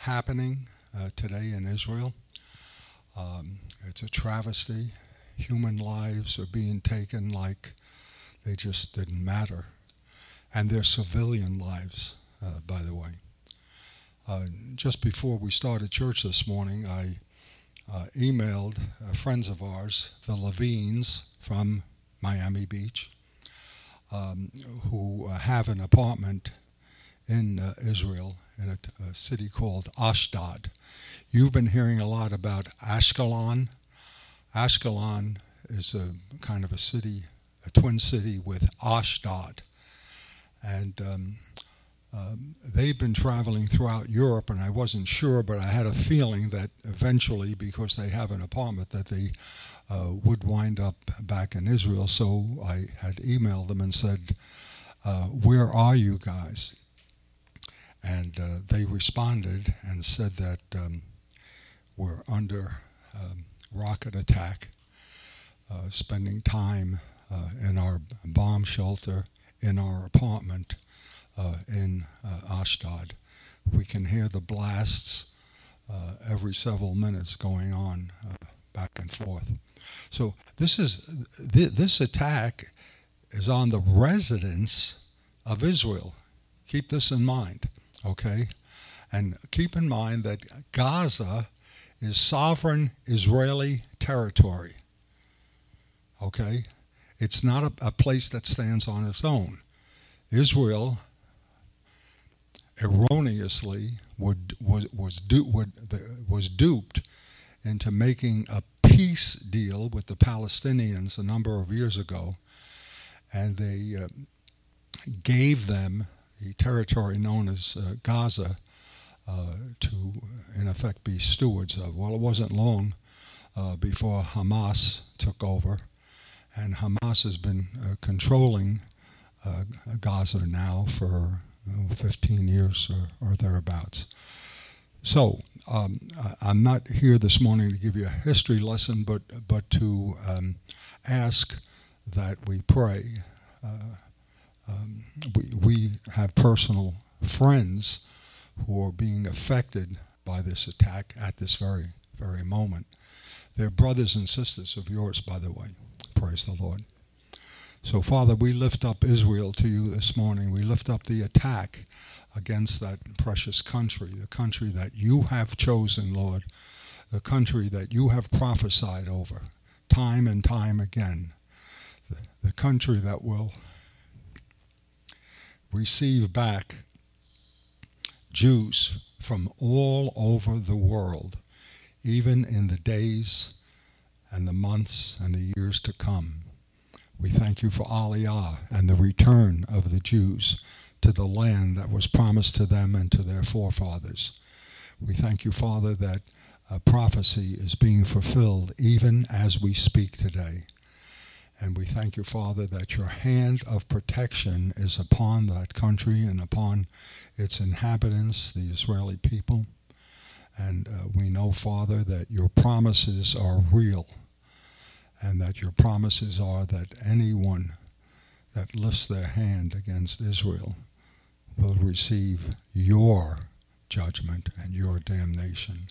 Happening uh, today in Israel. Um, it's a travesty. Human lives are being taken like they just didn't matter. And they're civilian lives, uh, by the way. Uh, just before we started church this morning, I uh, emailed uh, friends of ours, the Levines from Miami Beach, um, who uh, have an apartment in Israel in a city called Ashdod. You've been hearing a lot about Ashkelon. Ashkelon is a kind of a city, a twin city with Ashdod. And um, um, they've been traveling throughout Europe, and I wasn't sure, but I had a feeling that eventually, because they have an apartment, that they uh, would wind up back in Israel. So I had emailed them and said, uh, "Where are you guys?" And uh, they responded and said that um, we're under um, rocket attack, uh, spending time uh, in our bomb shelter in our apartment uh, in uh, Ashdod. We can hear the blasts uh, every several minutes going on uh, back and forth. So this is th- this attack is on the residents of Israel. Keep this in mind, okay? And keep in mind that Gaza is sovereign Israeli territory. Okay? It's not a, a place that stands on its own. Israel erroneously would, was, was, du- would, was duped into making a peace deal with the Palestinians a number of years ago, and they uh, gave them the territory known as uh, Gaza uh, to, in effect, be stewards of. Well, it wasn't long uh, before Hamas took over, and Hamas has been uh, controlling Gaza now for oh, 15 years or, or thereabouts. So um, I'm not here this morning to give you a history lesson, but but to um, ask that we pray. Uh, um, we we have personal friends who are being affected by this attack at this very very moment. They're brothers and sisters of yours, by the way. Praise the Lord. So, Father, we lift up Israel to you this morning. We lift up the attack against that precious country, the country that you have chosen, Lord, the country that you have prophesied over time and time again, the, the country that will receive back Jews from all over the world, even in the days and the months and the years to come. We thank you for Aliyah and the return of the Jews to the land that was promised to them and to their forefathers. We thank you, Father, that prophecy is being fulfilled even as we speak today. And we thank you, Father, that your hand of protection is upon that country and upon its inhabitants, the Israeli people. And uh, we know, Father, that your promises are real and that your promises are that anyone that lifts their hand against Israel will receive your judgment and your damnation.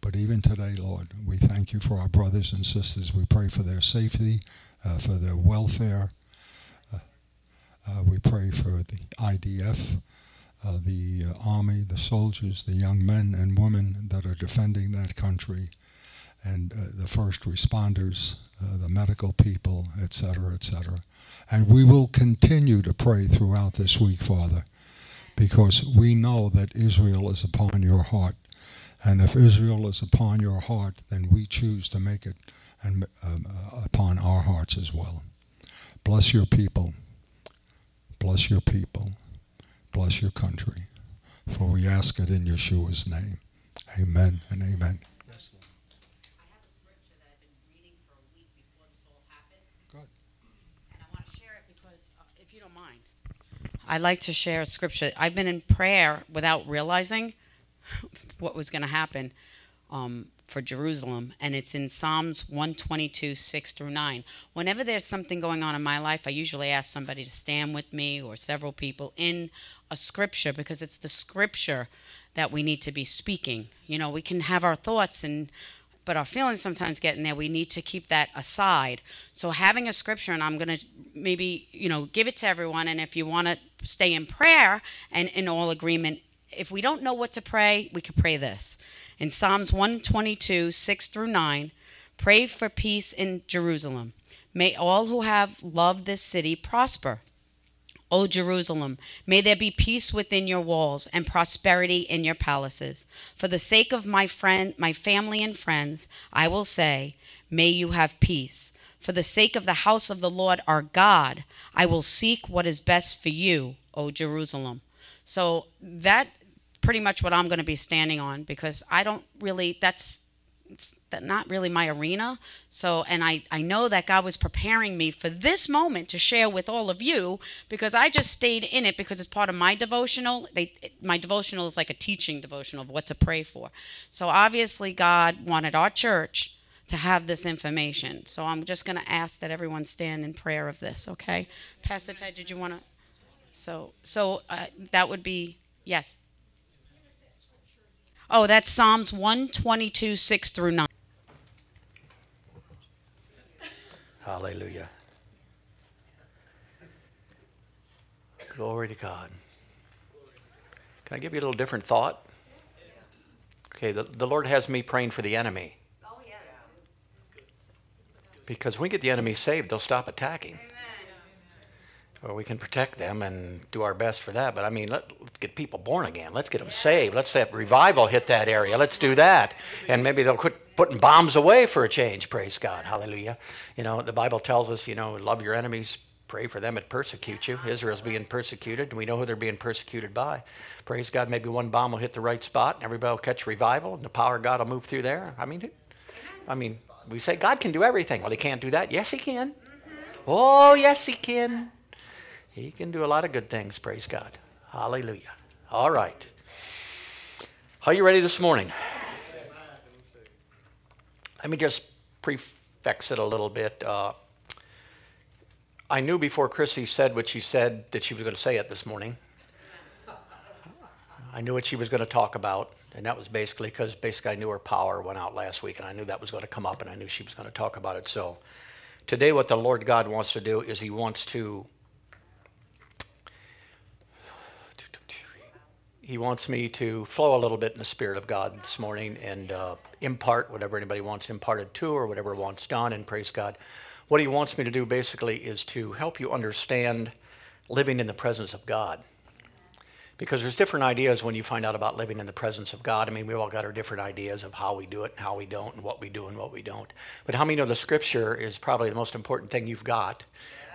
But even today, Lord, we thank you for our brothers and sisters. We pray for their safety, for their welfare. Uh, uh, we pray for the IDF, uh, the uh, army, the soldiers, the young men and women that are defending that country, and uh, the first responders, uh, the medical people, etc., etc. And we will continue to pray throughout this week, Father, because we know that Israel is upon your heart. And if Israel is upon your heart, then we choose to make it and um, uh, upon our hearts as well. Bless your people. Bless your people. Bless your country. For we ask it in Yeshua's name. Amen and amen. I'd like to share a scripture. I've been in prayer without realizing what was going to happen um, for Jerusalem, and it's in Psalms 122, 6 through 9. Whenever there's something going on in my life, I usually ask somebody to stand with me or several people in a scripture because it's the scripture that we need to be speaking. You know, we can have our thoughts and but our feelings sometimes get in there. We need to keep that aside. So having a scripture, and I'm going to maybe you know give it to everyone. And if you want to stay in prayer and in all agreement, if we don't know what to pray, we can pray this in Psalms 122, 6 through 9. Pray for peace in Jerusalem. May all who have loved this city prosper. O Jerusalem, may there be peace within your walls and prosperity in your palaces. For the sake of my friend, my family and friends, I will say, may you have peace. For the sake of the house of the Lord our God, I will seek what is best for you, O Jerusalem. So that pretty much what I'm going to be standing on because I don't really that's not really my arena. So, and I, I know that God was preparing me for this moment to share with all of you because I just stayed in it because it's part of my devotional. They, my devotional is like a teaching devotional of what to pray for. So, obviously, God wanted our church to have this information. So, I'm just going to ask that everyone stand in prayer of this, okay? Pastor Ted, did you want to? So, so uh, that would be, yes. Oh, that's Psalms 122, 6 through 9. Hallelujah. Glory to God. Can I give you a little different thought? Okay, the, the Lord has me praying for the enemy. Oh, because when we get the enemy saved, they'll stop attacking or we can protect them and do our best for that. But I mean, let, us get people born again. Let's get them saved. Let's have revival hit that area. Let's do that. And maybe they'll quit putting bombs away for a change. Praise God. Hallelujah. You know, the Bible tells us, you know, love your enemies, pray for them that persecute you. Israel's being persecuted, and we know who they're being persecuted by. Praise God. Maybe one bomb will hit the right spot, and everybody will catch revival, and the power of God will move through there. I mean, I mean, we say God can do everything. Well, He can't do that. Yes, He can. Oh, yes, He can. He can do a lot of good things, praise God. Hallelujah. All right. Are you ready this morning? Let me just prefix it a little bit. Uh, I knew before Chrissy said what she said that she was going to say it this morning. I knew what she was going to talk about, and that was basically because basically I knew her power went out last week, and I knew that was going to come up, and I knew she was going to talk about it. So today, what the Lord God wants to do is He wants to he wants me to flow a little bit in the Spirit of God this morning and uh, impart whatever anybody wants imparted to or whatever wants done, and praise God. What he wants me to do basically is to help you understand living in the presence of God. Because there's different ideas when you find out about living in the presence of God. I mean, we all got our different ideas of how we do it and how we don't, and what we do and what we don't. But how many know the Scripture is probably the most important thing you've got,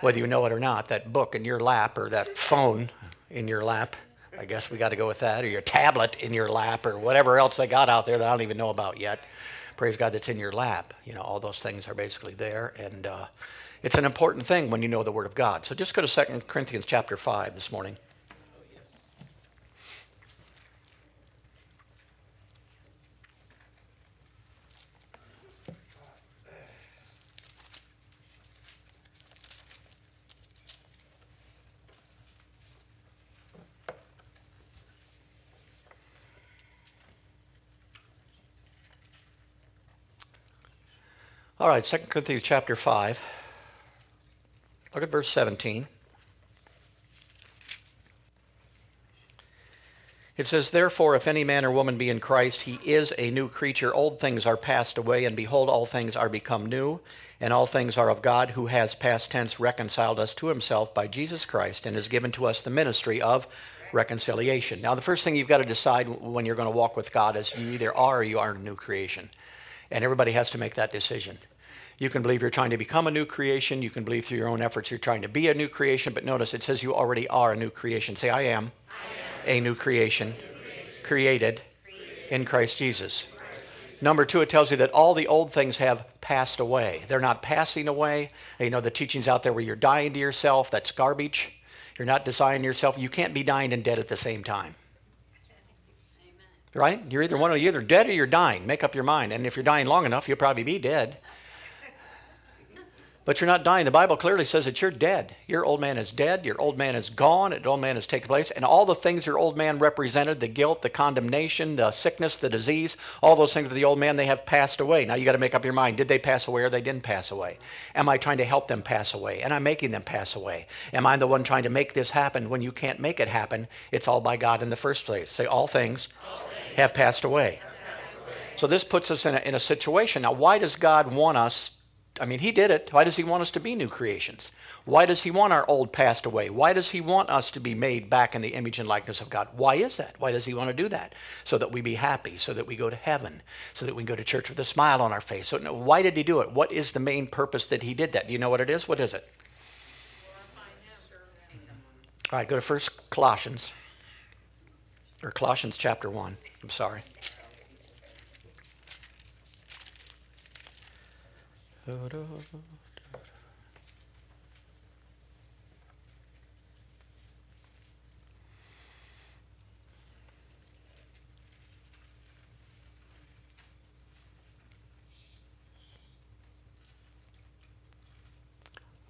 whether you know it or not? That book in your lap or that phone in your lap I guess we got to go with that, or your tablet in your lap, or whatever else they got out there that I don't even know about yet. Praise God, that's in your lap. You know, all those things are basically there, and uh, it's an important thing when you know the Word of God. So just go to 2 Corinthians chapter 5 this morning. All right, 2 Corinthians chapter 5. Look at verse 17. It says, Therefore, if any man or woman be in Christ, he is a new creature. Old things are passed away, and behold, all things are become new. And all things are of God, who has past tense reconciled us to himself by Jesus Christ, and has given to us the ministry of reconciliation. Now, the first thing you've got to decide when you're going to walk with God is you either are or you aren't a new creation. And everybody has to make that decision. You can believe you're trying to become a new creation. You can believe through your own efforts you're trying to be a new creation. But notice it says you already are a new creation. Say, I am, I am. a new creation, new creation. Created, created in Christ Jesus. Number two, it tells you that all the old things have passed away. They're not passing away. You know, the teachings out there where you're dying to yourself, that's garbage. You're not dying to yourself. You can't be dying and dead at the same time. Right? You're either one of you're either dead or you're dying. Make up your mind. And if you're dying long enough, you'll probably be dead. But you're not dying. The Bible clearly says that you're dead. Your old man is dead. Your old man is gone. Your old man has taken place. And all the things your old man represented the guilt, the condemnation, the sickness, the disease all those things of the old man, they have passed away. Now you got to make up your mind did they pass away or they didn't pass away? Am I trying to help them pass away? And I'm making them pass away. Am I the one trying to make this happen when you can't make it happen? It's all by God in the first place. Say, all things, all things. Have, passed away. So this puts us in a, in a situation. Now, why does God want us I mean, he did it. Why does he want us to be new creations? Why does he want our old passed away? Why does he want us to be made back in the image and likeness of God? Why is that? Why does he want to do that? So that we be happy, so that we go to heaven, so that we can go to church with a smile on our face. So, no, why did he do it? What is the main purpose that he did that? Do you know what it is? What is it? All right, go to First Colossians, or Colossians chapter 1. I'm sorry. I'm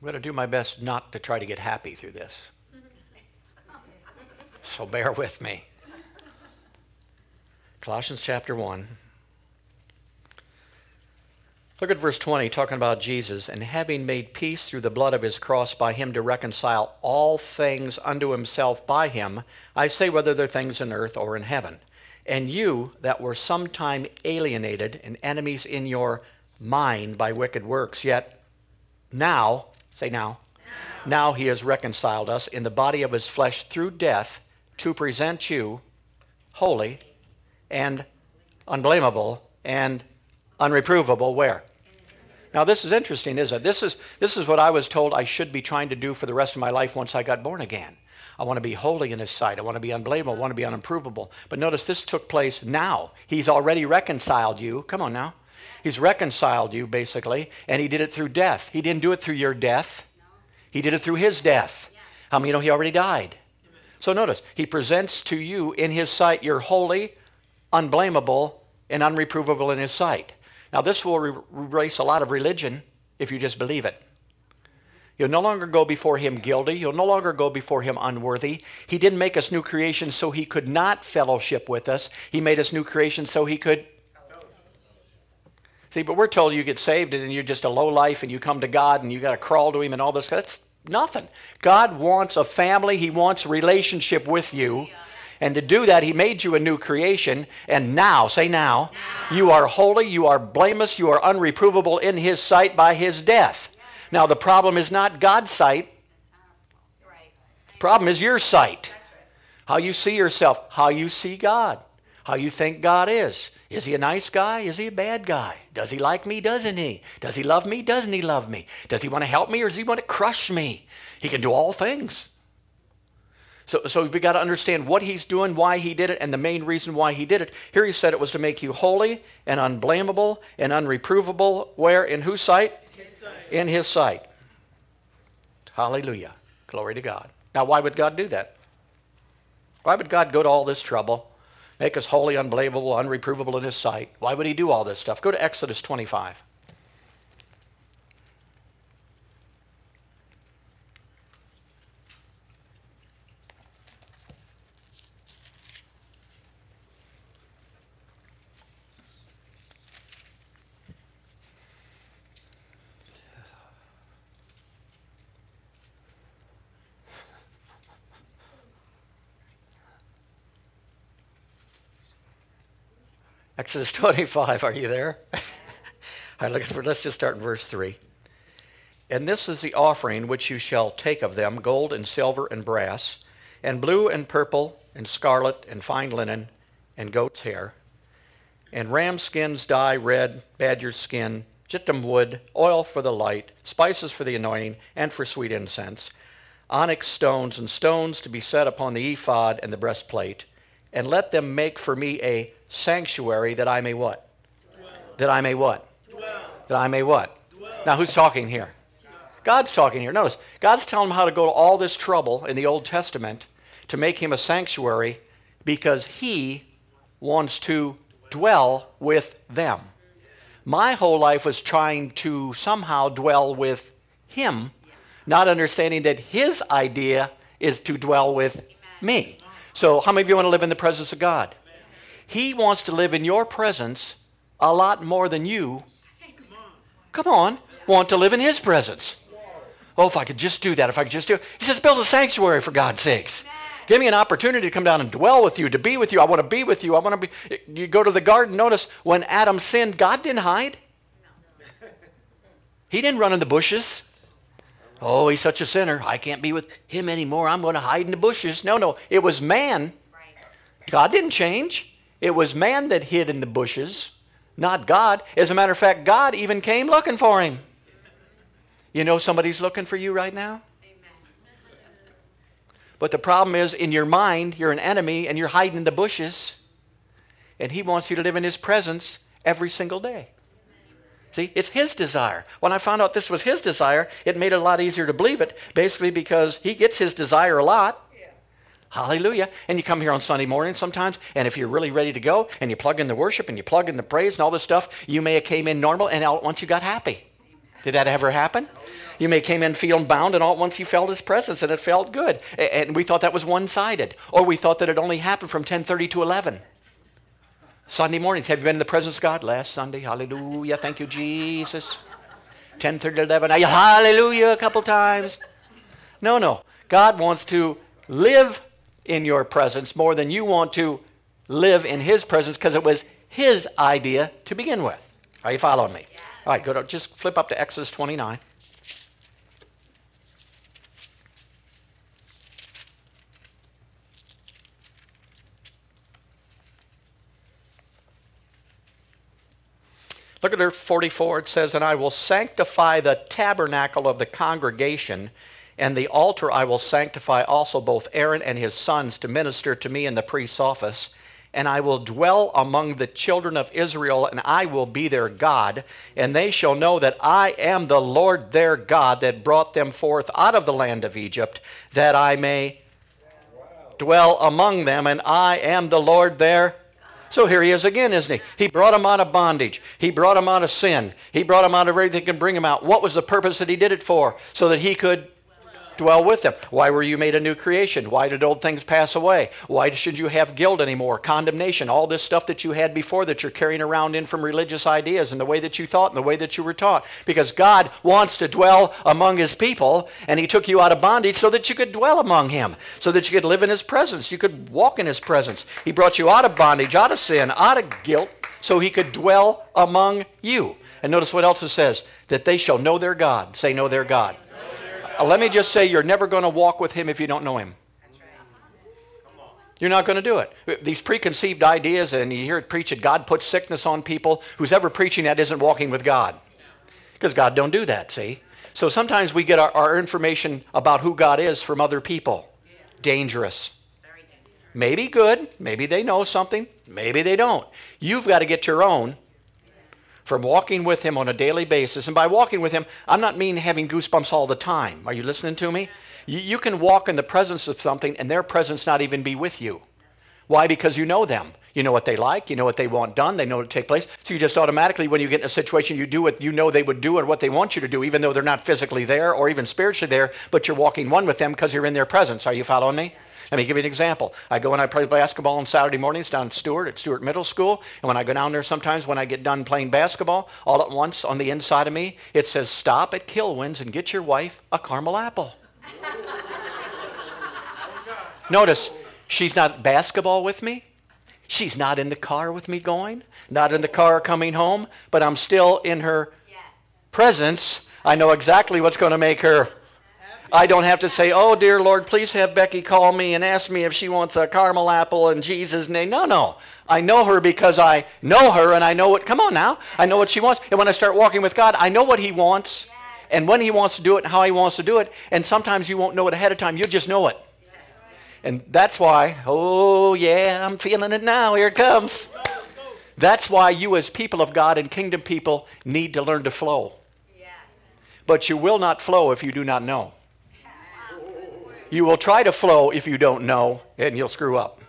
going to do my best not to try to get happy through this. so bear with me. Colossians chapter 1. Look at verse 20, talking about Jesus, and having made peace through the blood of his cross by him to reconcile all things unto himself by him, I say whether they're things in earth or in heaven. And you that were sometime alienated and enemies in your mind by wicked works, yet now, say now, now, now he has reconciled us in the body of his flesh through death to present you holy and unblameable and unreprovable where? Now this is interesting, isn't it? This is this is what I was told I should be trying to do for the rest of my life once I got born again. I want to be holy in his sight. I want to be unblameable. I want to be unimprovable. But notice this took place now. He's already reconciled you. Come on now. He's reconciled you, basically, and he did it through death. He didn't do it through your death, he did it through his death. How many know he already died? So notice, he presents to you in his sight, you're holy, unblameable, and unreprovable in his sight. Now, this will erase a lot of religion if you just believe it. You'll no longer go before him guilty. You'll no longer go before him unworthy. He didn't make us new creations so he could not fellowship with us. He made us new creations so he could. See, but we're told you get saved and you're just a low life and you come to God and you got to crawl to him and all this. That's nothing. God wants a family. He wants relationship with you. And to do that, He made you a new creation. And now, say now, now. you are holy, you are blameless, you are unreprovable in His sight by His death. Now, the problem is not God's sight, the problem is your sight. How you see yourself, how you see God, how you think God is. Is he a nice guy? Is he a bad guy? Does he like me? Doesn't he? Does he love me? Doesn't he love me? Does he want to help me or does he want to crush me? He can do all things. So, so we got to understand what he's doing, why he did it, and the main reason why he did it. Here he said it was to make you holy and unblameable and unreprovable. Where? In whose sight? His sight. In his sight. Hallelujah. Glory to God. Now, why would God do that? Why would God go to all this trouble, make us holy, unblameable, unreprovable in his sight? Why would he do all this stuff? Go to Exodus 25. Exodus 25, are you there? Look for, let's just start in verse 3. And this is the offering which you shall take of them gold and silver and brass, and blue and purple, and scarlet, and fine linen, and goat's hair, and ram skins dye red, badger skin, shittim wood, oil for the light, spices for the anointing, and for sweet incense, onyx stones and stones to be set upon the ephod and the breastplate, and let them make for me a sanctuary that I may what? Dwell. That I may what? Dwell. That I may what? Dwell. Now, who's talking here? God's talking here. Notice, God's telling him how to go to all this trouble in the Old Testament to make him a sanctuary because he wants to dwell with them. My whole life was trying to somehow dwell with him, not understanding that his idea is to dwell with me. So, how many of you want to live in the presence of God? He wants to live in your presence a lot more than you, come on, want to live in his presence. Oh, if I could just do that, if I could just do it. He says, build a sanctuary for God's sakes. Give me an opportunity to come down and dwell with you, to be with you. I want to be with you. I want to be. You go to the garden. Notice when Adam sinned, God didn't hide. He didn't run in the bushes. Oh, he's such a sinner. I can't be with him anymore. I'm going to hide in the bushes. No, no. It was man. God didn't change. It was man that hid in the bushes, not God. As a matter of fact, God even came looking for him. You know somebody's looking for you right now? But the problem is, in your mind, you're an enemy and you're hiding in the bushes, and He wants you to live in His presence every single day. See, it's His desire. When I found out this was His desire, it made it a lot easier to believe it, basically because He gets His desire a lot. Hallelujah. And you come here on Sunday morning sometimes, and if you're really ready to go, and you plug in the worship and you plug in the praise and all this stuff, you may have came in normal, and all at once you got happy. Did that ever happen? You may came in feeling bound, and all at once you felt his presence, and it felt good. And we thought that was one-sided, or we thought that it only happened from 10:30 to 11. Sunday mornings. Have you been in the presence of God last Sunday? Hallelujah. Thank you, Jesus. 10:30 to 11. Hallelujah a couple times. No, no. God wants to live in your presence more than you want to live in His presence because it was His idea to begin with. Are you following me? All right, go to just flip up to Exodus 29. Look at verse 44. It says, And I will sanctify the tabernacle of the congregation, and the altar I will sanctify also both Aaron and his sons to minister to me in the priest's office and I will dwell among the children of Israel, and I will be their God. And they shall know that I am the Lord their God that brought them forth out of the land of Egypt, that I may dwell among them, and I am the Lord their so here he is again, isn't he? He brought him out of bondage. He brought him out of sin. He brought him out of everything that can bring him out. What was the purpose that he did it for? So that he could dwell with them. Why were you made a new creation? Why did old things pass away? Why should you have guilt anymore? Condemnation, all this stuff that you had before that you're carrying around in from religious ideas and the way that you thought and the way that you were taught. Because God wants to dwell among his people, and he took you out of bondage so that you could dwell among him, so that you could live in his presence. You could walk in his presence. He brought you out of bondage, out of sin, out of guilt, so he could dwell among you. And notice what else it says that they shall know their God. Say, know their God. Uh, let me just say, you're never going to walk with him if you don't know him. You're not going to do it. These preconceived ideas, and you hear it preached God puts sickness on people. Who's ever preaching that isn't walking with God. Because God don't do that, see? So sometimes we get our, our information about who God is from other people. Dangerous. Maybe good. Maybe they know something. Maybe they don't. You've got to get your own from walking with Him on a daily basis. And by walking with Him, I'm not mean having goosebumps all the time. Are you listening to me? You, you can walk in the presence of something and their presence not even be with you. Why? Because you know them. You know what they like. You know what they want done. They know what to take place. So you just automatically, when you get in a situation, you do what you know they would do and what they want you to do, even though they're not physically there or even spiritually there, but you're walking one with them because you're in their presence. Are you following me? Let me give you an example. I go and I play basketball on Saturday mornings down at Stuart, at Stuart Middle School. And when I go down there sometimes, when I get done playing basketball, all at once on the inside of me, it says, Stop at Kilwins and get your wife a caramel apple. Notice, she's not basketball with me. She's not in the car with me going, not in the car coming home, but I'm still in her yes. presence. I know exactly what's going to make her I don't have to say, oh, dear Lord, please have Becky call me and ask me if she wants a caramel apple in Jesus' name. No, no. I know her because I know her and I know what, come on now, I know what she wants. And when I start walking with God, I know what He wants and when He wants to do it and how He wants to do it. And sometimes you won't know it ahead of time, you just know it. And that's why, oh, yeah, I'm feeling it now. Here it comes. That's why you, as people of God and kingdom people, need to learn to flow. But you will not flow if you do not know. You will try to flow if you don't know, and you'll screw up.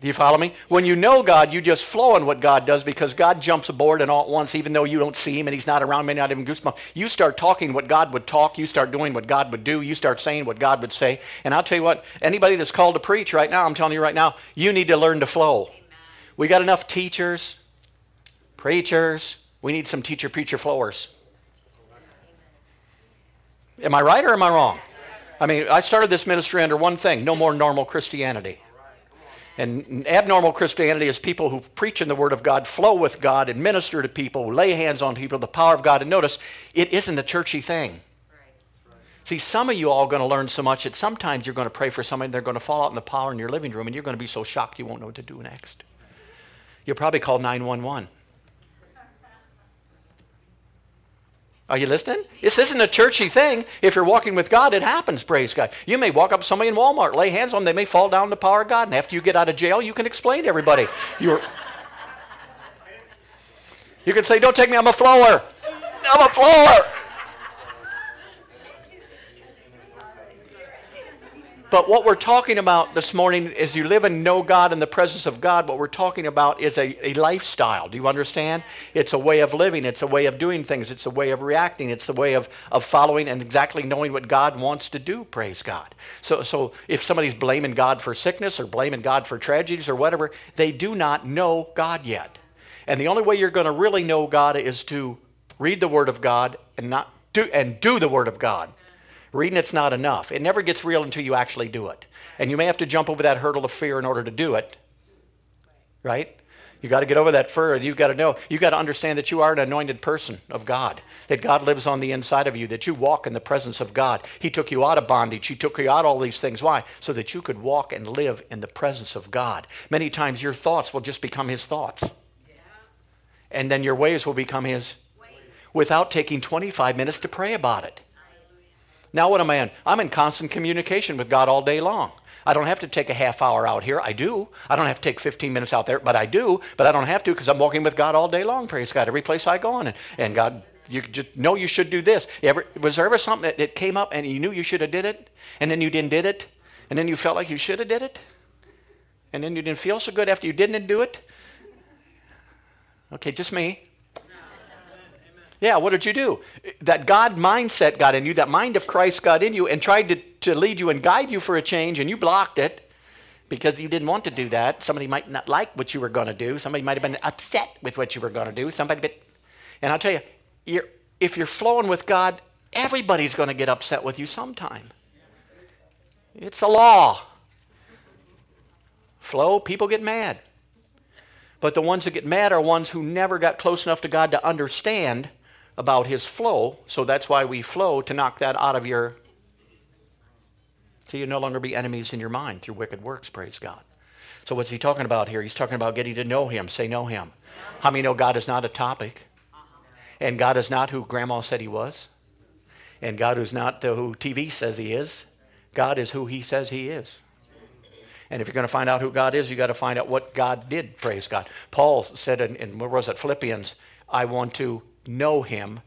Do you follow me? When you know God, you just flow in what God does because God jumps aboard and all at once, even though you don't see Him and He's not around, may not even goosebumps. You start talking what God would talk. You start doing what God would do. You start saying what God would say. And I'll tell you what, anybody that's called to preach right now, I'm telling you right now, you need to learn to flow. Amen. We got enough teachers, preachers. We need some teacher, preacher, flowers. Am I right or am I wrong? I mean, I started this ministry under one thing no more normal Christianity. And abnormal Christianity is people who preach in the Word of God, flow with God, and minister to people, lay hands on people, the power of God. And notice, it isn't a churchy thing. See, some of you all are going to learn so much that sometimes you're going to pray for somebody and they're going to fall out in the power in your living room and you're going to be so shocked you won't know what to do next. You'll probably call 911. Are you listening? This isn't a churchy thing. If you're walking with God, it happens, praise God. You may walk up to somebody in Walmart, lay hands on them, they may fall down the power of God, and after you get out of jail, you can explain to everybody. You're, you can say, Don't take me, I'm a flower. I'm a flower. But what we're talking about this morning is you live and know God in the presence of God. What we're talking about is a, a lifestyle. Do you understand? It's a way of living, it's a way of doing things, it's a way of reacting, it's the way of, of following and exactly knowing what God wants to do, praise God. So, so if somebody's blaming God for sickness or blaming God for tragedies or whatever, they do not know God yet. And the only way you're going to really know God is to read the Word of God and not do and do the Word of God. Reading it's not enough. It never gets real until you actually do it. And you may have to jump over that hurdle of fear in order to do it. Right? You got to get over that fear. You've got to know. You've got to understand that you are an anointed person of God. That God lives on the inside of you. That you walk in the presence of God. He took you out of bondage. He took you out all these things. Why? So that you could walk and live in the presence of God. Many times your thoughts will just become His thoughts. And then your ways will become His without taking 25 minutes to pray about it. Now, what am I in? I'm in constant communication with God all day long. I don't have to take a half hour out here. I do. I don't have to take 15 minutes out there, but I do. But I don't have to because I'm walking with God all day long, praise God, every place I go on. And, and God, you just know you should do this. Ever, was there ever something that, that came up and you knew you should have did it, and then you didn't did it, and then you felt like you should have did it, and then you didn't feel so good after you didn't do it? Okay, just me. Yeah, what did you do? That God mindset got in you, that mind of Christ got in you and tried to, to lead you and guide you for a change, and you blocked it because you didn't want to do that. Somebody might not like what you were going to do. Somebody might have been upset with what you were going to do. Somebody, and I'll tell you, you're, if you're flowing with God, everybody's going to get upset with you sometime. It's a law. Flow, people get mad. But the ones that get mad are ones who never got close enough to God to understand about his flow, so that's why we flow to knock that out of your. So you no longer be enemies in your mind through wicked works, praise God. So what's he talking about here? He's talking about getting to know him. Say, know him. How many know God is not a topic? And God is not who grandma said he was? And God is not the, who TV says he is. God is who he says he is. And if you're going to find out who God is, you got to find out what God did, praise God. Paul said in, in where was it, Philippians, I want to know him,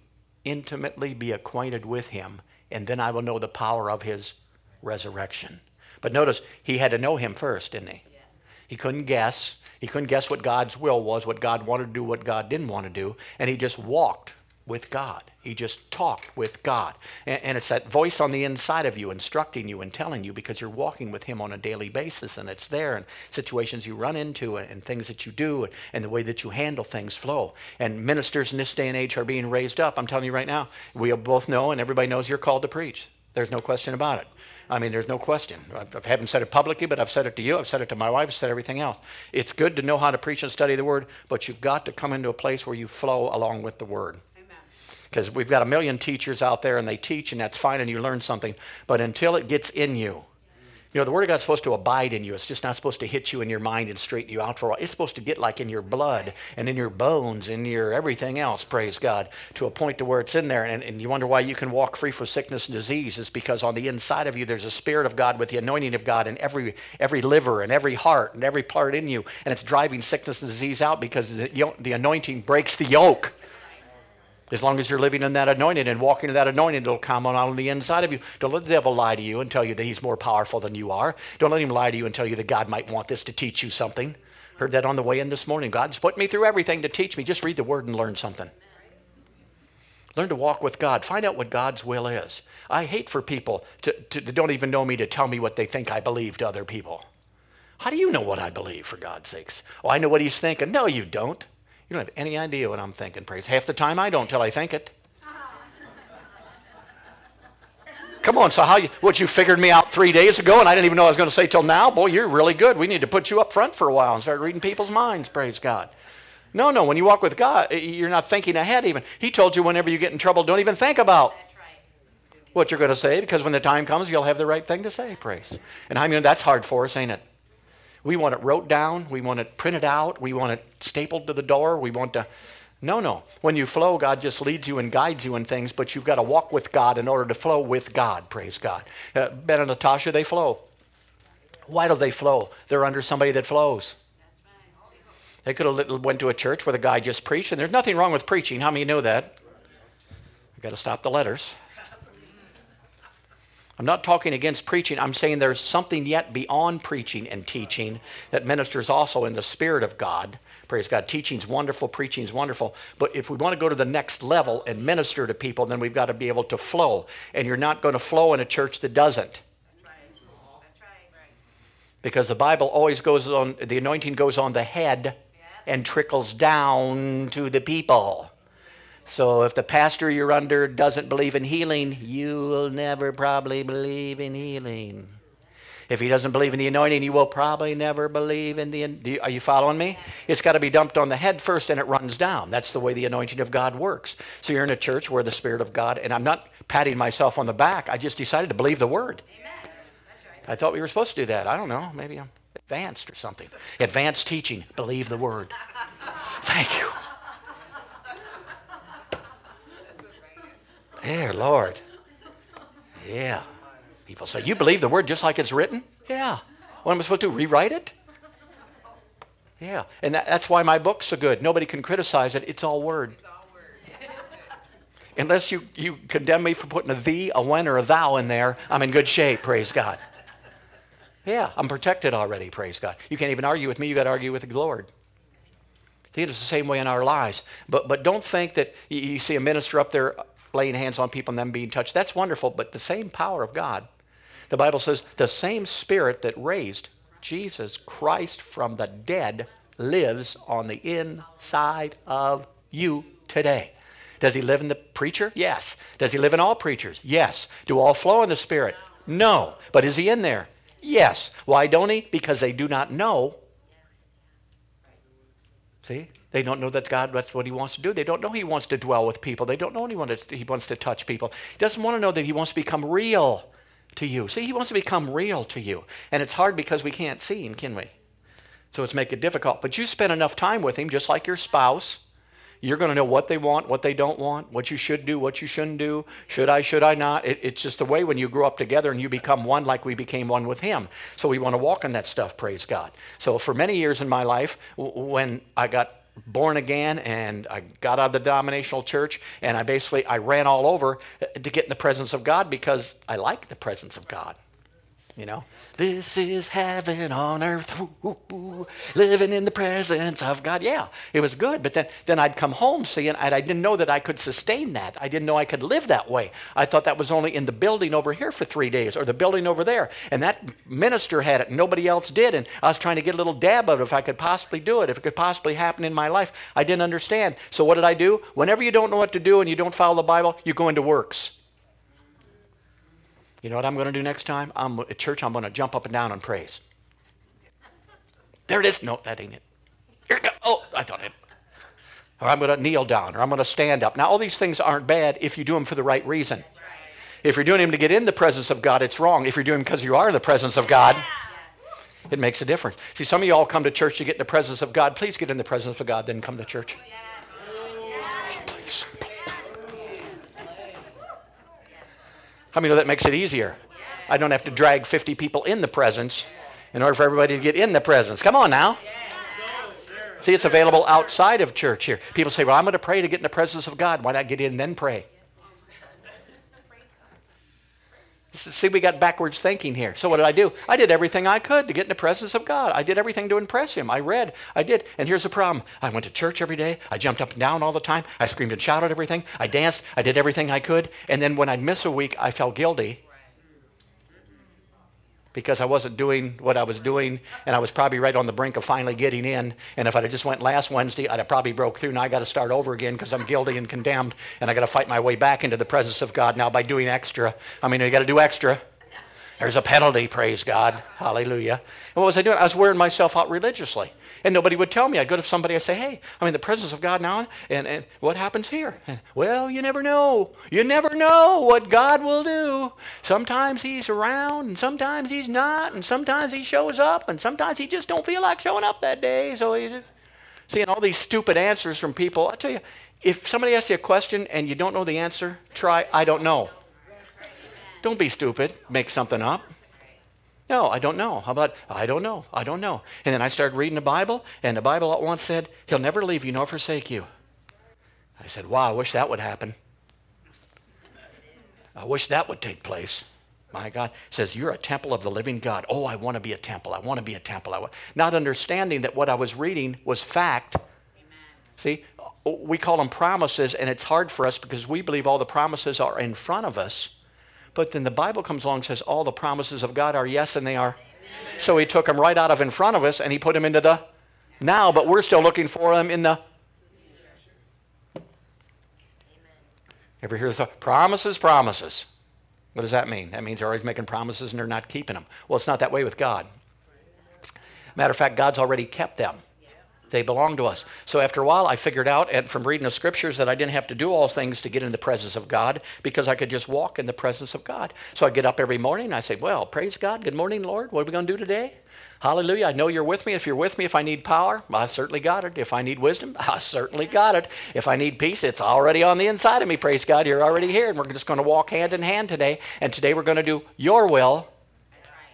intimately be acquainted with him, and then I will know the power of his resurrection. But notice, he had to know him first, didn't he? He couldn't guess. He couldn't guess what God's will was, what God wanted to do, what God didn't want to do. And he just walked with God. He just talked with God. And, and, it's that voice on the inside of you instructing you and telling you because you're walking with Him on a daily basis and it's there and situations you run into and, and things that you do and, and, the way that you handle things flow. And ministers in this day and age are being raised up. I'm telling you right now, we both know and everybody knows you're called to preach. There's no question about it. I mean, there's no question. I haven't said it publicly, but I've said it to you. I've said it to my wife. I've said everything else. It's good to know how to preach and study the Word, but you've got to come into a place where you flow along with the Word. Because we've got a million teachers out there and they teach and that's fine and you learn something. But until it gets in you, you know, the Word of God's supposed to abide in you. It's just not supposed to hit you in your mind and straighten you out for a while. It's supposed to get like in your blood and in your bones and your everything else, praise God, to a point to where it's in there. And, and you wonder why you can walk free from sickness and disease. It's because on the inside of you, there's a Spirit of God with the anointing of God in every, every liver and every heart and every part in you. And it's driving sickness and disease out because the, the anointing breaks the yoke. As long as you're living in that anointing and walking in that anointing, it'll come on on the inside of you. Don't let the devil lie to you and tell you that he's more powerful than you are. Don't let him lie to you and tell you that God might want this to teach you something. Heard that on the way in this morning. God's put me through everything to teach me. Just read the word and learn something. Learn to walk with God. Find out what God's will is. I hate for people to, to, that don't even know me to tell me what they think I believe to other people. How do you know what I believe, for God's sakes? Oh, I know what he's thinking. No, you don't. You don't have any idea what I'm thinking, praise. Half the time I don't till I think it. Come on, so how you, what you figured me out three days ago and I didn't even know I was going to say till now? Boy, you're really good. We need to put you up front for a while and start reading people's minds, praise God. No, no, when you walk with God, you're not thinking ahead even. He told you whenever you get in trouble, don't even think about what you're going to say because when the time comes, you'll have the right thing to say, praise. And I mean, that's hard for us, ain't it? We want it wrote down. We want it printed out. We want it stapled to the door. We want to. No, no. When you flow, God just leads you and guides you in things, but you've got to walk with God in order to flow with God. Praise God. Uh, ben and Natasha, they flow. Why do they flow? They're under somebody that flows. They could have went to a church where the guy just preached, and there's nothing wrong with preaching. How many know that? I've got to stop the letters. I'm not talking against preaching. I'm saying there's something yet beyond preaching and teaching that ministers also in the Spirit of God. Praise God. Teaching's wonderful, preaching's wonderful. But if we want to go to the next level and minister to people, then we've got to be able to flow. And you're not going to flow in a church that doesn't. Because the Bible always goes on, the anointing goes on the head and trickles down to the people. So if the pastor you're under doesn't believe in healing, you'll never probably believe in healing. If he doesn't believe in the anointing, you will probably never believe in the. Are you following me? It's got to be dumped on the head first and it runs down. That's the way the anointing of God works. So you're in a church where the Spirit of God, and I'm not patting myself on the back, I just decided to believe the word. I thought we were supposed to do that. I don't know. Maybe I'm advanced or something. Advanced teaching, believe the word. Thank you. There, Lord. Yeah. People say, You believe the word just like it's written? Yeah. What am I supposed to do? Rewrite it? Yeah. And that, that's why my book's so good. Nobody can criticize it. It's all word. Unless you, you condemn me for putting a thee, a when, or a thou in there, I'm in good shape, praise God. Yeah, I'm protected already, praise God. You can't even argue with me, you got to argue with the Lord. It's the same way in our lives. But, but don't think that you, you see a minister up there laying hands on people and them being touched. That's wonderful, but the same power of God. The Bible says the same spirit that raised Jesus Christ from the dead lives on the inside of you today. Does he live in the preacher? Yes. Does he live in all preachers? Yes. Do all flow in the Spirit? No. But is he in there? Yes. Why don't he? Because they do not know. See? They don't know that God, that's what He wants to do. They don't know He wants to dwell with people. They don't know he wants to, he wants to touch people. He doesn't want to know that He wants to become real to you. See, He wants to become real to you. And it's hard because we can't see Him, can we? So it's make it difficult. But you spend enough time with Him, just like your spouse. You're going to know what they want, what they don't want, what you should do, what you shouldn't do. Should I, should I not? It, it's just the way when you grow up together and you become one like we became one with Him. So we want to walk in that stuff, praise God. So for many years in my life, when I got born again and I got out of the denominational church and I basically I ran all over to get in the presence of God because I like the presence of God. You know, this is heaven on earth, ooh, ooh, ooh, living in the presence of God. Yeah, it was good. But then, then I'd come home, see, and I didn't know that I could sustain that. I didn't know I could live that way. I thought that was only in the building over here for three days or the building over there. And that minister had it, and nobody else did. And I was trying to get a little dab of it if I could possibly do it, if it could possibly happen in my life. I didn't understand. So what did I do? Whenever you don't know what to do and you don't follow the Bible, you go into works. You know what I'm going to do next time? I'm at church. I'm going to jump up and down and praise. There it is. No, that ain't it. Here it. Oh, I thought it. or I'm going to kneel down, or I'm going to stand up. Now, all these things aren't bad if you do them for the right reason. If you're doing them to get in the presence of God, it's wrong. If you're doing them because you are the presence of God, it makes a difference. See, some of you all come to church to get in the presence of God. Please get in the presence of God, then come to church. Oh, please. How many know that makes it easier? I don't have to drag 50 people in the presence in order for everybody to get in the presence. Come on now. See, it's available outside of church here. People say, Well, I'm going to pray to get in the presence of God. Why not get in then pray? See, we got backwards thinking here. So, what did I do? I did everything I could to get in the presence of God. I did everything to impress Him. I read, I did. And here's the problem I went to church every day. I jumped up and down all the time. I screamed and shouted everything. I danced. I did everything I could. And then when I'd miss a week, I felt guilty because I wasn't doing what I was doing, and I was probably right on the brink of finally getting in. And if I'd just went last Wednesday, I'd have probably broke through. Now I got to start over again because I'm guilty and condemned, and I got to fight my way back into the presence of God now by doing extra. I mean, you got to do extra. There's a penalty, praise God. Hallelujah. And what was I doing? I was wearing myself out religiously. And nobody would tell me. I'd go to somebody and say, hey, I'm in the presence of God now, and, and what happens here? And, well, you never know. You never know what God will do. Sometimes He's around, and sometimes He's not, and sometimes He shows up, and sometimes He just don't feel like showing up that day. So He's seeing all these stupid answers from people. I tell you, if somebody asks you a question and you don't know the answer, try, I don't know. Don't be stupid. Make something up. No, I don't know. How about, I don't know. I don't know. And then I started reading the Bible, and the Bible at once said, He'll never leave you nor forsake you. I said, Wow, I wish that would happen. I wish that would take place. My God it says, You're a temple of the living God. Oh, I want to be a temple. I want to be a temple. I want. Not understanding that what I was reading was fact. Amen. See, we call them promises, and it's hard for us because we believe all the promises are in front of us. But then the Bible comes along and says all the promises of God are yes and they are. Amen. So he took them right out of in front of us and he put them into the now, but we're still looking for them in the. Ever hear this? Promises, promises. What does that mean? That means they're always making promises and they're not keeping them. Well, it's not that way with God. Matter of fact, God's already kept them. They belong to us. So after a while, I figured out and from reading the scriptures that I didn't have to do all things to get in the presence of God because I could just walk in the presence of God. So I get up every morning and I say, Well, praise God. Good morning, Lord. What are we going to do today? Hallelujah. I know you're with me. If you're with me, if I need power, I certainly got it. If I need wisdom, I certainly got it. If I need peace, it's already on the inside of me. Praise God. You're already here. And we're just going to walk hand in hand today. And today we're going to do your will.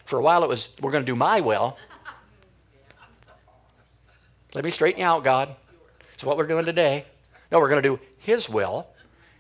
For a while it was, we're going to do my will. Let me straighten you out, God. It's what we're doing today. No, we're going to do His will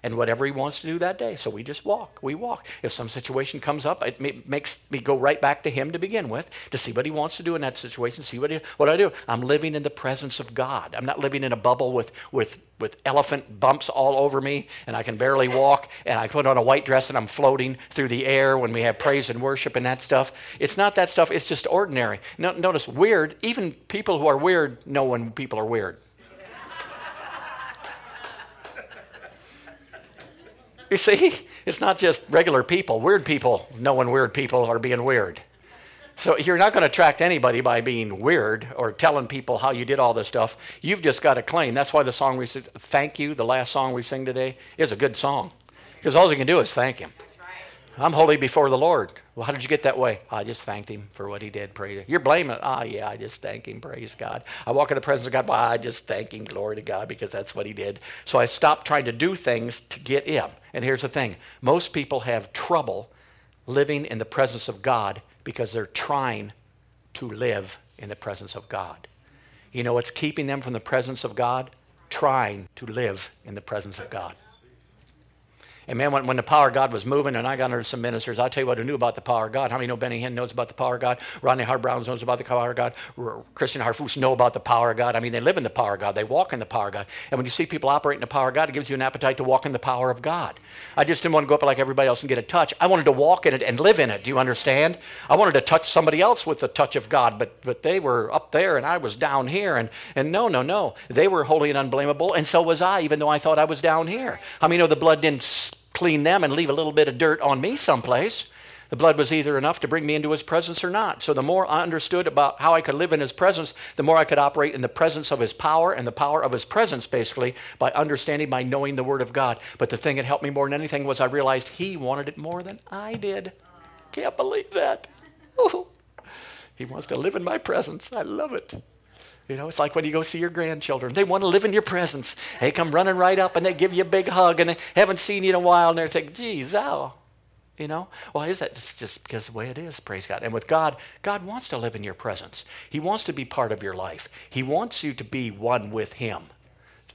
and whatever He wants to do that day. So we just walk. We walk. If some situation comes up, it makes me go right back to Him to begin with to see what He wants to do in that situation. See what He, what I do. I'm living in the presence of God. I'm not living in a bubble with with with elephant bumps all over me and I can barely walk and I put on a white dress and I'm floating through the air when we have praise and worship and that stuff. It's not that stuff. It's just ordinary. notice weird. Even people who are weird know when people are weird. You see, it's not just regular people. Weird people knowing weird people are being weird. So you're not going to attract anybody by being weird or telling people how you did all this stuff. You've just got to claim. That's why the song we sing, Thank You, the last song we sing today, is a good song. Because all you can do is thank Him. I'm holy before the Lord. Well, how did you get that way? I just thanked him for what he did. Praise. You're blaming. Ah, yeah, I just thank him. Praise God. I walk in the presence of God. Well, I just thank him. Glory to God because that's what he did. So I stopped trying to do things to get him. And here's the thing: most people have trouble living in the presence of God because they're trying to live in the presence of God. You know what's keeping them from the presence of God? Trying to live in the presence of God. And man, when, when the power of God was moving, and I got under some ministers, I'll tell you what I knew about the power of God. How many know Benny Hinn knows about the power of God? Rodney Howard-Browne knows about the power of God. Christian Harfouche know about the power of God. I mean, they live in the power of God. They walk in the power of God. And when you see people operating the power of God, it gives you an appetite to walk in the power of God. I just didn't want to go up like everybody else and get a touch. I wanted to walk in it and live in it. Do you understand? I wanted to touch somebody else with the touch of God, but, but they were up there and I was down here. And, and no, no, no. They were holy and unblameable, and so was I, even though I thought I was down here. Mean, you know the blood didn't clean them and leave a little bit of dirt on me someplace. The blood was either enough to bring me into his presence or not. So the more I understood about how I could live in his presence, the more I could operate in the presence of his power and the power of his presence, basically, by understanding, by knowing the word of God. But the thing that helped me more than anything was I realized he wanted it more than I did. Can't believe that. He wants to live in my presence. I love it. You know, it's like when you go see your grandchildren. They want to live in your presence. They come running right up and they give you a big hug and they haven't seen you in a while and they're thinking, geez, oh, you know, why is that? It's just because the way it is, praise God. And with God, God wants to live in your presence. He wants to be part of your life. He wants you to be one with Him.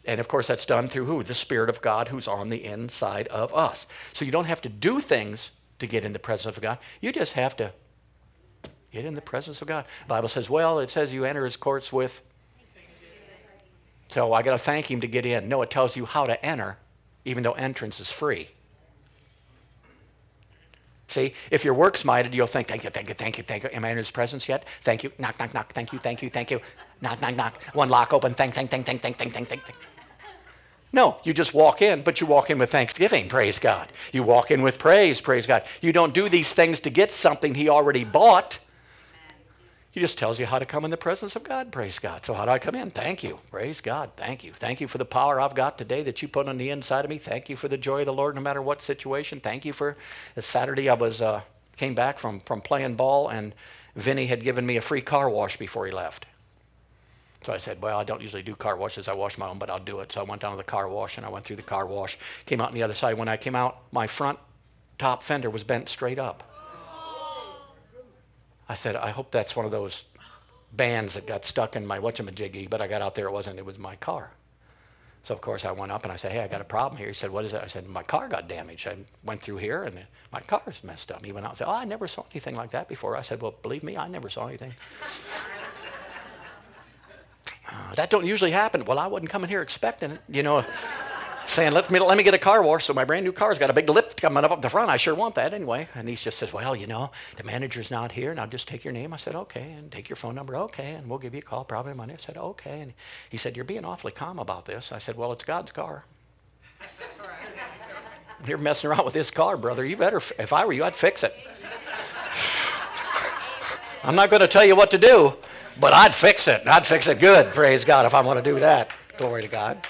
And of course, that's done through who? The Spirit of God who's on the inside of us. So you don't have to do things to get in the presence of God. You just have to get in the presence of God. The Bible says, well, it says you enter His courts with. So I got to thank Him to get in. No, it tells you how to enter, even though entrance is free. See, if you're works minded, you'll think, thank you, thank you, thank you, thank you. Am I in his presence yet? Thank you. Knock, knock, knock. Thank you, thank you, thank you. Knock, knock, knock. One lock open. Thank, thank, thank, thank, thank, thank, thank, thank. No, you just walk in, but you walk in with thanksgiving, praise God. You walk in with praise, praise God. You don't do these things to get something he already bought. He just tells you how to come in the presence of God. Praise God. So, how do I come in? Thank you. Praise God. Thank you. Thank you for the power I've got today that you put on the inside of me. Thank you for the joy of the Lord no matter what situation. Thank you for Saturday I was uh, came back from, from playing ball and Vinny had given me a free car wash before he left. So I said, Well, I don't usually do car washes. I wash my own, but I'll do it. So I went down to the car wash and I went through the car wash, came out on the other side. When I came out, my front top fender was bent straight up. I said, I hope that's one of those bands that got stuck in my whatchamajiggy, but I got out there, it wasn't, it was my car. So, of course, I went up and I said, Hey, I got a problem here. He said, What is it? I said, My car got damaged. I went through here and my car's messed up. He went out and said, Oh, I never saw anything like that before. I said, Well, believe me, I never saw anything. uh, that don't usually happen. Well, I wasn't coming here expecting it. You know, saying, let me, let me get a car wash. So my brand new car's got a big lip coming up up the front. I sure want that anyway. And he just says, well, you know, the manager's not here. Now just take your name. I said, okay. And take your phone number. Okay. And we'll give you a call probably Monday. I said, okay. And he said, you're being awfully calm about this. I said, well, it's God's car. You're messing around with this car, brother. You better, if I were you, I'd fix it. I'm not going to tell you what to do, but I'd fix it. I'd fix it good, praise God, if I want to do that. Glory to God.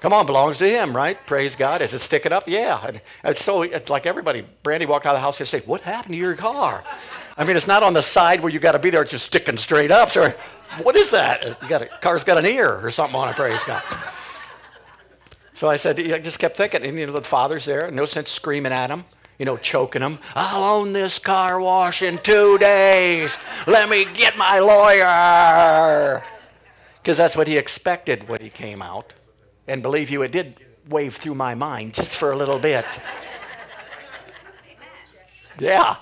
Come on, belongs to him, right? Praise God. Is it sticking up? Yeah. And it's so, like everybody, Brandy walked out of the house and said, What happened to your car? I mean, it's not on the side where you got to be there, it's just sticking straight up. So, what is that? You got a car's got an ear or something on it, praise God. So I said, I just kept thinking, and you know, the father's there, no sense screaming at him, you know, choking him. I'll own this car wash in two days. Let me get my lawyer. Because that's what he expected when he came out. And believe you, it did wave through my mind just for a little bit. Yeah.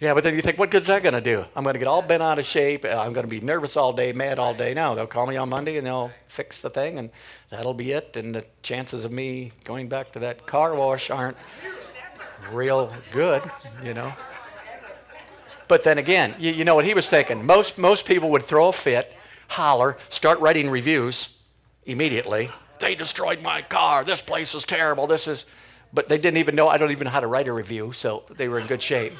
Yeah, but then you think, what good's that going to do? I'm going to get all bent out of shape. Uh, I'm going to be nervous all day, mad all day. No, they'll call me on Monday and they'll fix the thing, and that'll be it. And the chances of me going back to that car wash aren't real good, you know. But then again, you, you know what he was thinking? Most, most people would throw a fit, holler, start writing reviews immediately, they destroyed my car. This place is terrible. This is, but they didn't even know, I don't even know how to write a review, so they were in good shape.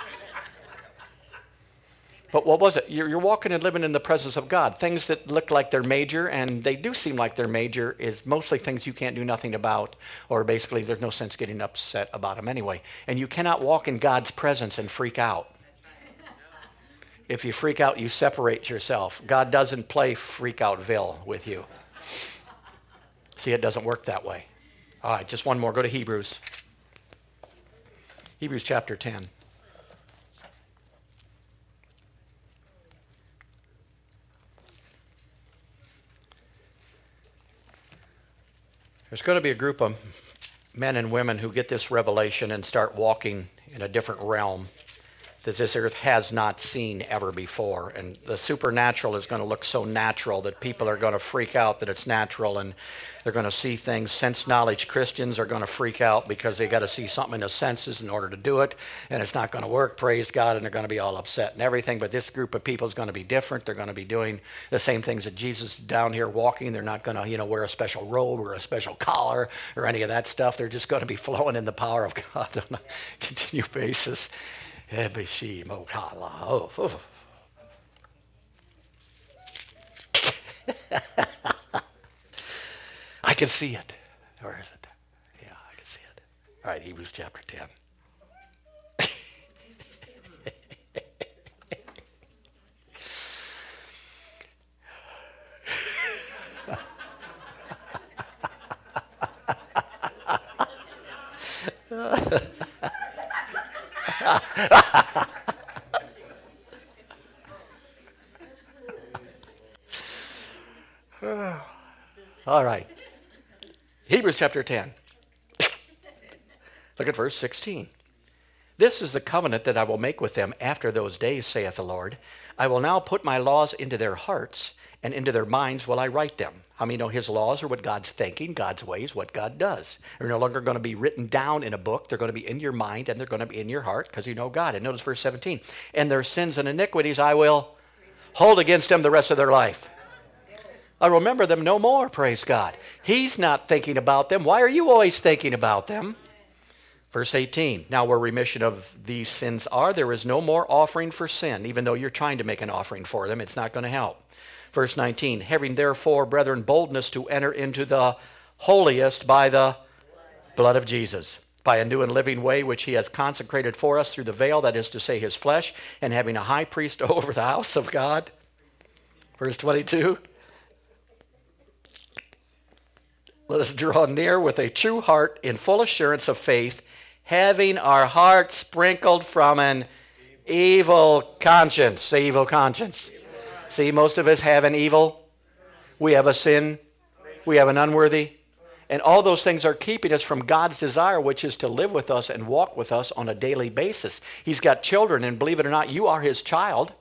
But what was it? You're, you're, walking and living in the presence of God. Things that look like they're major, and they do seem like they're major, is mostly things you can't do nothing about, or basically there's no sense getting upset about them anyway. And you cannot walk in God's presence and freak out. If you freak out, you separate yourself. God doesn't play freak outville with you. See, it doesn't work that way. All right, just one more. Go to Hebrews. Hebrews chapter 10. There's going to be a group of men and women who get this revelation and start walking in a different realm that this earth has not seen ever before. And the supernatural is going to look so natural that people are going to freak out that it's natural and they're going to see things. Sense knowledge Christians are going to freak out because they got to see something in the senses in order to do it, and it's not going to work, praise God, and they're going to be all upset and everything. But this group of people is going to be different. They're going to be doing the same things that Jesus down here walking. They're not going to, you know, wear a special robe or a special collar or any of that stuff. They're just going to be flowing in the power of God on a continual basis Ebishi Mokala. Oh, oh. I can see it. Where is it? Yeah, I can see it. All right, Hebrews chapter 10. All right. Hebrews chapter 10. Look at verse 16. This is the covenant that I will make with them after those days, saith the Lord. I will now put my laws into their hearts, and into their minds will I write them. How many know his laws are what God's thinking, God's ways, what God does? They're no longer going to be written down in a book. They're going to be in your mind and they're going to be in your heart because you know God. And notice verse 17. And their sins and iniquities I will hold against them the rest of their life. I remember them no more, praise God. He's not thinking about them. Why are you always thinking about them? Verse 18 Now, where remission of these sins are, there is no more offering for sin, even though you're trying to make an offering for them. It's not going to help. Verse 19 Having therefore, brethren, boldness to enter into the holiest by the blood of Jesus, by a new and living way which he has consecrated for us through the veil, that is to say, his flesh, and having a high priest over the house of God. Verse 22 Let us draw near with a true heart in full assurance of faith, having our hearts sprinkled from an evil conscience. Say evil conscience. See, most of us have an evil. We have a sin. We have an unworthy. And all those things are keeping us from God's desire, which is to live with us and walk with us on a daily basis. He's got children, and believe it or not, you are his child.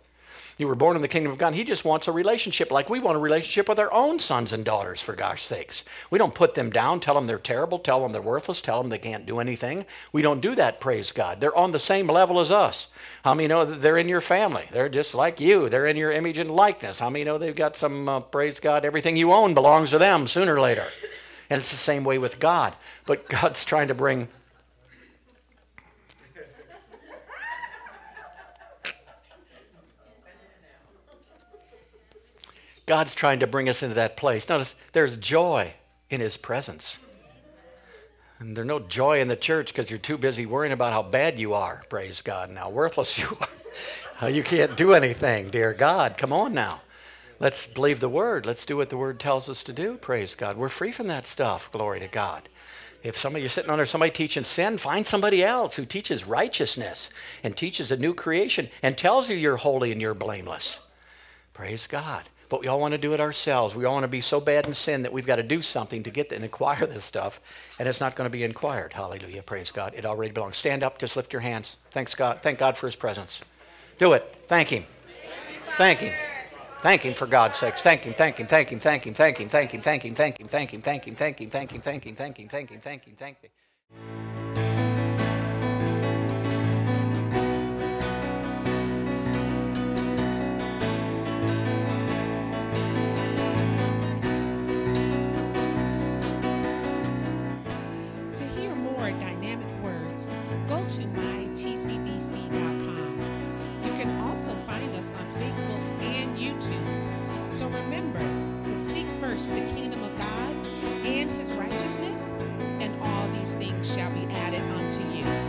You were born in the kingdom of God. He just wants a relationship like we want a relationship with our own sons and daughters, for gosh sakes. We don't put them down, tell them they're terrible, tell them they're worthless, tell them they can't do anything. We don't do that, praise God. They're on the same level as us. How many know they're in your family? They're just like you. They're in your image and likeness. How many know they've got some, uh, praise God, everything you own belongs to them sooner or later? And it's the same way with God. But God's trying to bring God's trying to bring us into that place. Notice there's joy in His presence. And there's no joy in the church because you're too busy worrying about how bad you are, praise God, and how worthless you are. you can't do anything, dear God. Come on now. Let's believe the word. Let's do what the word tells us to do, praise God. We're free from that stuff, glory to God. If somebody you're sitting under somebody teaching sin, find somebody else who teaches righteousness and teaches a new creation and tells you you're holy and you're blameless. Praise God. But we all want to do it ourselves. We all want to be so bad in sin that we've got to do something to get and acquire this stuff, and it's not going to be inquired. Hallelujah. Praise God. It already belongs. Stand up, just lift your hands. Thanks God. Thank God for his presence. Do it. Thank him. Thank him. Thank him for God's sakes. Thank him, thank him, thank him, thank him, thank him, thank him, thank him, thank him, thank him, thank him, thank him, thank him, thank him, thank him, thank him, thank him, thank him. first the kingdom of God and his righteousness, and all these things shall be added unto you.